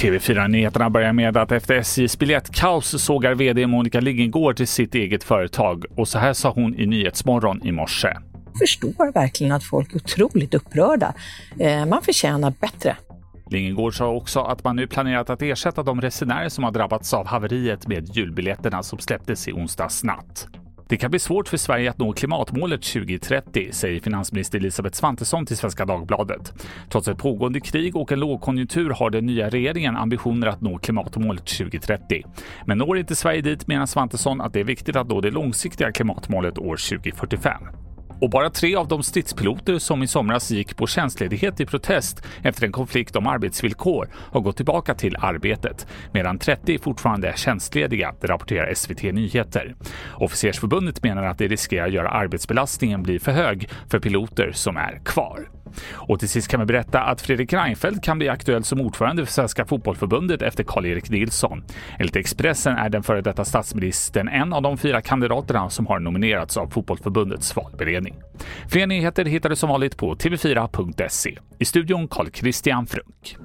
TV4-nyheterna börjar med att efter SJs biljettkaos sågar VD Monica Liggengård till sitt eget företag och så här sa hon i Nyhetsmorgon i morse. Jag förstår verkligen att folk är otroligt upprörda. Eh, man förtjänar bättre. Lingengård sa också att man nu planerat att ersätta de resenärer som har drabbats av haveriet med julbiljetterna som släpptes i onsdags natt. Det kan bli svårt för Sverige att nå klimatmålet 2030, säger finansminister Elisabeth Svantesson till Svenska Dagbladet. Trots ett pågående krig och en lågkonjunktur har den nya regeringen ambitioner att nå klimatmålet 2030. Men når inte Sverige dit menar Svantesson att det är viktigt att nå det långsiktiga klimatmålet år 2045. Och bara tre av de stridspiloter som i somras gick på tjänstledighet i protest efter en konflikt om arbetsvillkor har gått tillbaka till arbetet, medan 30 fortfarande är tjänstlediga, det rapporterar SVT Nyheter. Officersförbundet menar att det riskerar att göra arbetsbelastningen bli för hög för piloter som är kvar. Och till sist kan vi berätta att Fredrik Reinfeldt kan bli aktuell som ordförande för Svenska fotbollförbundet efter Karl-Erik Nilsson. Enligt Expressen är den före detta statsministern en av de fyra kandidaterna som har nominerats av fotbollförbundets valberedning. Fler nyheter hittar du som vanligt på tv4.se. I studion Carl Christian Frunk.